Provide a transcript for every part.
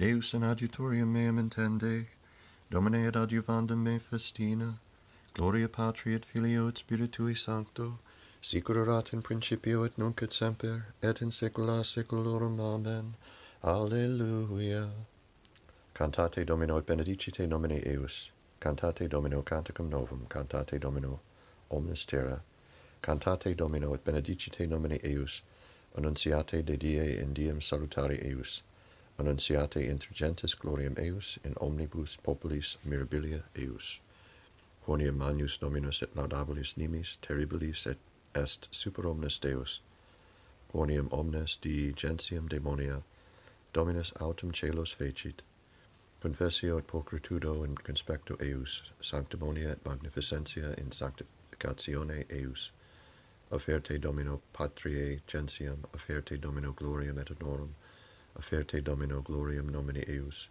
Deus in adjutorium meum intende, Domine ad adjuvandum me festina, Gloria Patri et Filio et Spiritui Sancto, Sicurat in principio et nunc et semper, et in saecula saeculorum. Amen. Alleluia. Cantate Domino et benedicite nomine eius. Cantate Domino canticum novum, cantate Domino omnes terra. Cantate Domino et benedicite nomine eius. Annunciate de die in diem salutare eius annunciate inter gentes gloriam eius in omnibus populis mirabilia eius. Quoniam magnus dominus et laudabilis nimis terribilis et est super omnes Deus, quoniam omnes dii gentium demonia, Dominus autem celos fecit, confessio et pulchritudo in conspecto eius, sanctimonia et magnificentia in sanctificatione eius, offerte Domino patriae gentium, offerte Domino gloriam et honorum, offerte Domino gloriam nomine eius,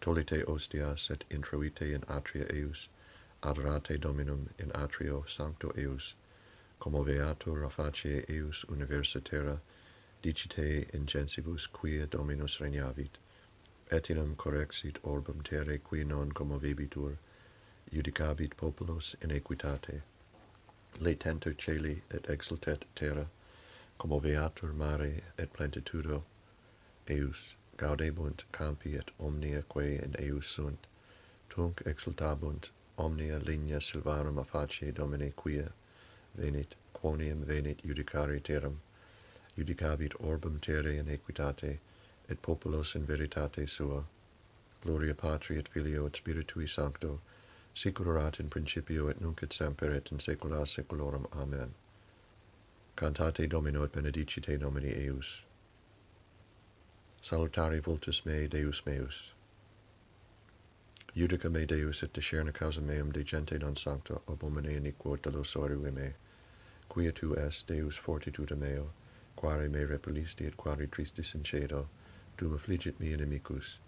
tolite ostias et introite in atria eius, adorate Dominum in atrio sancto eius, commoveatur a facie eius universitera, dicite ingensibus quia Dominus regnavit, et inam correxit orbum terre qui non commovebitur, judicabit populos in equitate. latenter celi et exultet terra, commoveatur mare et plenitudo, eus, gaudebunt campi et omnia quae in eus sunt, tunc exultabunt omnia linea silvarum a facie domine quia venit, quonium venit judicare terram, judicabit orbum terre in equitate, et populos in veritate sua. Gloria Patri et Filio et Spiritui Sancto, sicurat in principio et nunc et semper et in saecula saeculorum. Amen. Cantate Domino et benedicite nomini eius. Salutare vultus mei Deus meus. Judica me Deus et discerna causa meum de gente non sancta abomine iniquo delosorive me. Quia tu est Deus fortitude meo, quare me repulisti et quare tristis incedo, tu affligit mi inimicus.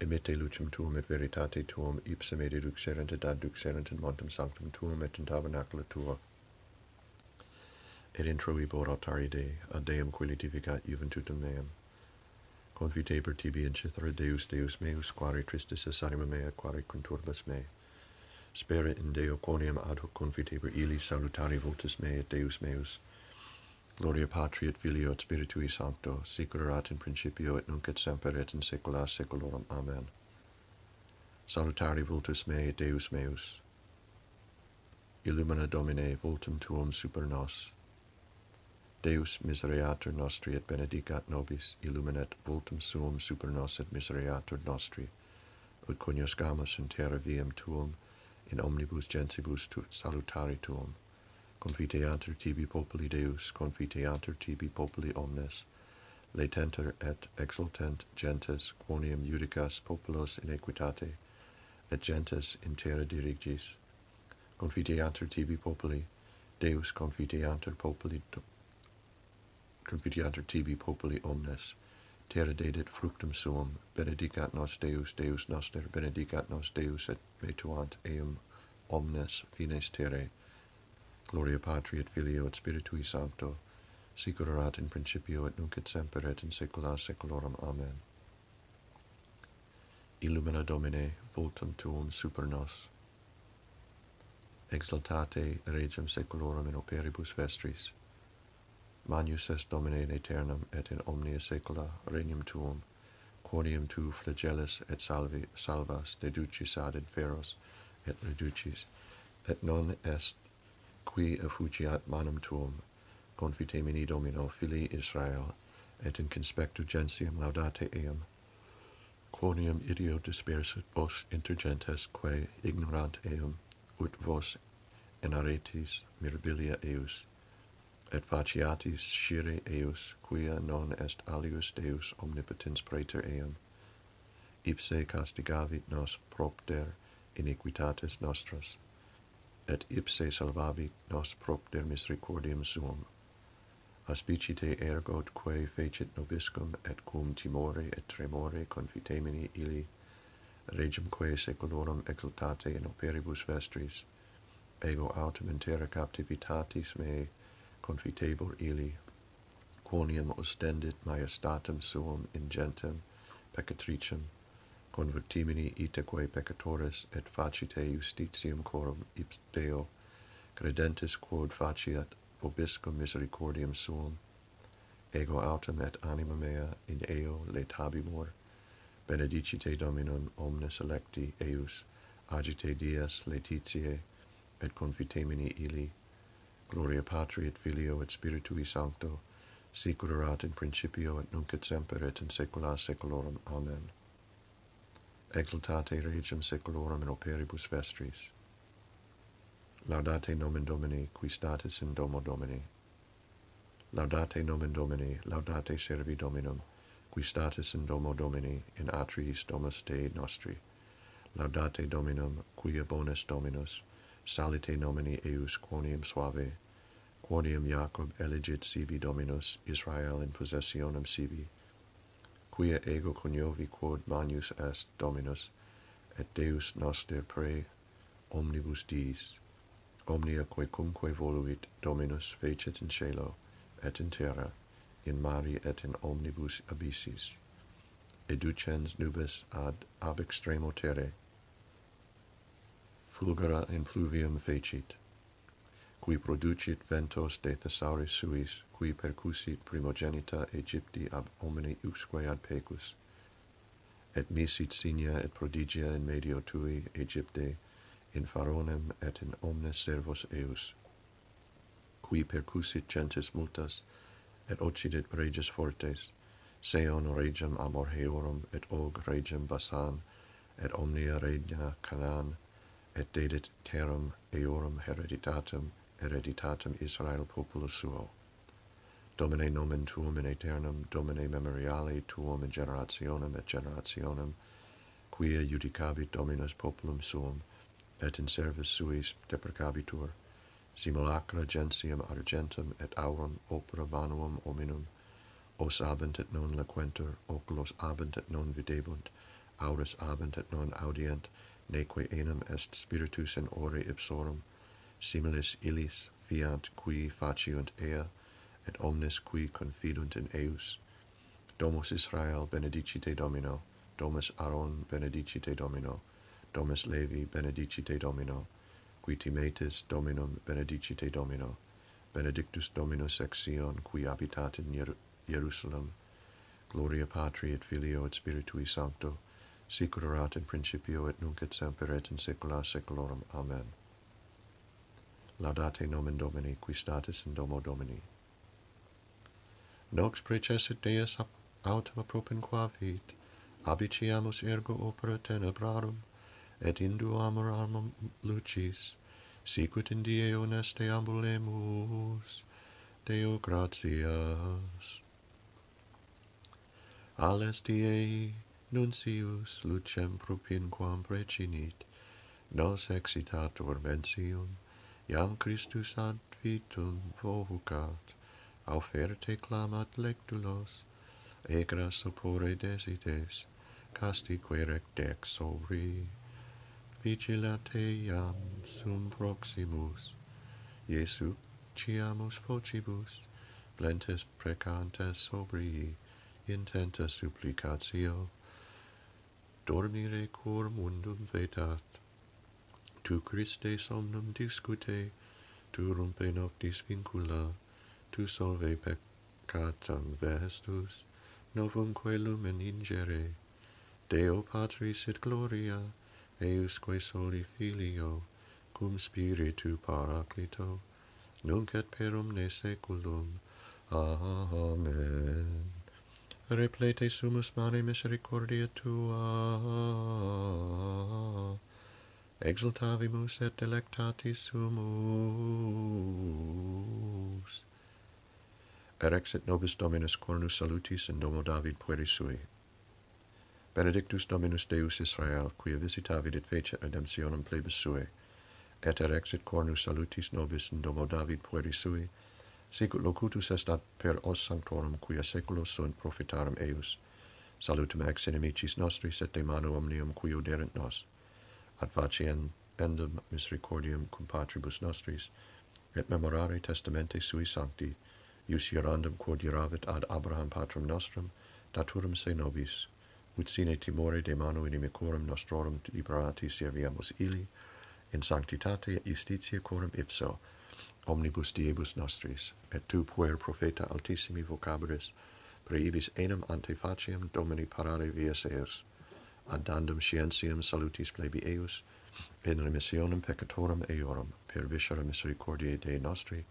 Emitte lucem tuum et veritate tuum ipsam me deduxerent et adduxerent in montem sanctum tuum et in tabernacula tua. Et introibor altari Dei, ad Deum quilitificat juventutem meum quod videber tibi incithera Deus Deus meus, quare tristis anima mea, quare conturbas me. Spera in Deo quoniam ad hoc confiteber ili salutari votus mei et Deus meus. Gloria Patri et Filio et Spiritui Sancto, sicurat in principio et nunc et semper et in saecula saeculorum. Amen. Salutari vultus mei et Deus meus. Illumina Domine, vultum tuum super nos. Deus misereatur nostri et benedicat nobis, illuminet vultum suum super nos et misereatur nostri, ut coniuscamus in terra viam tuum, in omnibus gentibus tu salutari tuum, confiteatur tibi populi Deus, confiteatur tibi populi omnes, latenter et exultent gentes quoniam judicas populos in equitate, et gentes in terra dirigis, confiteatur tibi populi, Deus confiteatur populi confidiantur tibi populi omnes, terra dedit fructum suum, benedicat nos Deus, Deus noster, benedicat nos Deus, et metuant eum omnes fines terre. Gloria Patri et Filio et Spiritui Sancto, sic erat in principio et nunc et semper et in saecula saeculorum. Amen. Illumina Domine, voltum tuum super nos. Exaltate regem saeculorum in operibus vestris Magnus est Domine in aeternum et in omnia saecula regnum tuum, quodium tu flagellis et salvi, salvas deducis ad inferos et reducis, et non est qui effugiat manum tuum, confitemini Domino filii Israel, et in conspectu gentium laudate eum, quonium idio dispersit vos inter gentes quae ignorant eum, ut vos enaretis mirabilia eius, et faciatis scire eius, quia non est alius Deus omnipotens praeter eum, ipse castigavit nos propter iniquitates nostras, et ipse salvavit nos propter misericordiam suum. Aspicite ergot quae fecit nobiscum, et cum timore et tremore confitemini illi, quae seculorum exultate in operibus vestris, ego autem in terra captivitatis mei, confitetur ili, quoniam ostendit majestatem suum ingentem, peccatricem, convertimini iteque peccatores et facite justitium coram ipse Deo, credentes quod faciat vobiscum misericordium suum, ego autem et anima mea in eo letabimur, benedicite Dominum omnes electi eius, agite dies letitiae, et confitemini ili, Gloria Patri et Filio et Spiritui Sancto, sicut erat in principio et nunc et semper et in saecula saeculorum. Amen. Exultate regem saeculorum in operibus vestris. Laudate nomen Domini, qui statis in domo Domini. Laudate nomen Domini, laudate servi Dominum, qui statis in domo Domini, in atriis domus Dei nostri. Laudate Dominum, qui abonis Dominus, salite nomini eius quonium suave, quonium Jacob elegit sibi dominus Israel in possessionem sibi, quia ego coniovi quod manius est dominus, et Deus noster pre omnibus diis, omnia quae cumque voluit dominus fecit in cielo, et in terra, in mari et in omnibus abyssis, educens nubes ad ab extremo terre, fulgura in pluvium fecit, qui producit ventos de thesauris suis, qui percussit primogenita Egypti ab homini usque ad pecus, et misit signa et prodigia in medio tui Egypte, in faronem et in omnes servos eus, qui percussit gentes multas, et occidit reges fortes, Seon regem Amorheorum et Og regem Basan, et omnia regna Canaan, et dedit terram eorum hereditatem hereditatem Israel populo suo. Domine nomen tuum in aeternum, Domine memoriale tuum in generationem et generationem, quia judicabit Dominus populum suum, et in servis suis deprecabitur, simulacra gentium argentum et aurum opera vanuum hominum, os abent et non lequentur, oculos abent et non videbunt, auris abent et non audient, neque enim est spiritus in ore ipsorum, similis illis fiant qui faciunt ea, et omnes qui confidunt in eus. Domus Israel benedicite Domino, Domus Aaron benedicite Domino, Domus Levi benedicite Domino, qui timetis Dominum benedicite Domino, benedictus Dominus ex Sion, qui habitat in Jer Jerusalem, gloria Patri et Filio et Spiritui Sancto, sic erat in principio et nunc et semper et in saecula saeculorum. Amen. Laudate nomen Domini, qui statis in domo Domini. Nox precessit Deus autem propinquavit, abiciamus ergo opera tenebrarum, et induamur armam lucis, sicut in die honeste ambulemus, Deo gratias. Ales Diei, nuncius lucem propinquam precinit, nos exitator mensium, iam Christus ad vitum vocat, auferte clamat lectulos, egra sopore desites, casti querec rectex sobri, vigilate iam sum proximus, Iesu ciamus focibus, plentes precantes sobrii, intenta supplicatio, dormire cor mundum vetat. Tu Christe somnum discute, tu rumpe noctis vincula, tu solve peccatam vestus, novum lumen ingere. Deo Patris et Gloria, eusque soli Filio, cum Spiritu Paraclito, nunc et per omne saeculum. Amen replete sumus mane misericordia tua. Exultavimus et delectati sumus. Erexit nobis dominus cornus salutis in domo david pueri sui. Benedictus dominus deus israel quia visitavit et fecit redemptionem plebis suae et erexit cornus salutis nobis in domo david pueri sui Sicut locutus est ad per os sanctorum quia seculos sunt profitarum eius. Salutem ex inimicis nostris et de manu omnium qui uderent nos. Ad faciem endum misericordium cum patribus nostris et memorare testamente sui sancti ius gerandum quod geravit ad abraham patrum nostrum daturum se nobis. Ut sine timore de manu inimicorum nostrorum liberati serviamus illi in sanctitate et justitia corum ipso omnibus diebus nostris, et tu puer profeta altissimi vocabulis, praevis enim ante faciem domini parare vias eus, ad dandum scientiam salutis plebi eus, in remissionem peccatorum eorum, per viscera misericordiae Dei nostri,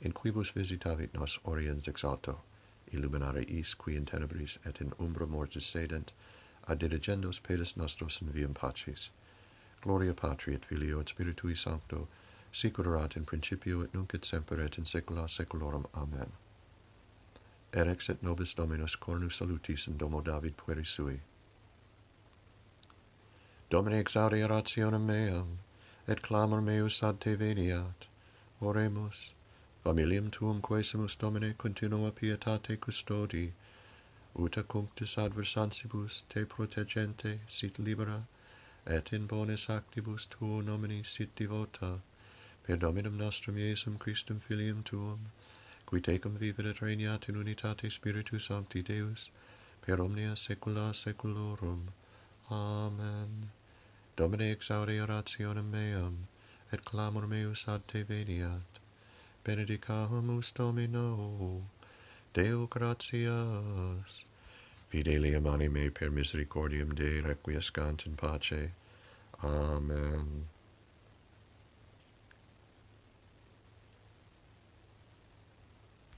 in quibus visitavit nos oriens exalto, illuminare is qui in tenebris et in umbra mortis sedent, ad dirigendos pedes nostros in viam pacis. Gloria Patri et Filio et Spiritui Sancto, sicurat in principio et nunc et semper et in saecula saeculorum. Amen. Erex et nobis Dominus cornu salutis in domo David pueri sui. Domine exaudi orationem meam, et clamor meus ad te veniat. Oremus, familiam tuum quesimus Domine continua pietate custodi, ut accunctus adversansibus te protegente sit libera, et in bonis actibus tuo nomini sit divota, per Dominum nostrum Iesum Christum Filium Tuum, qui tecum vivit et regnat in unitate Spiritus Sancti Deus, per omnia saecula saeculorum. Amen. Domine exaudi orationem meam, et clamor meus ad te veniat. Benedicamus Domino, Deo gratias. Fidelium anime per misericordiam Dei requiescant in pace. Amen.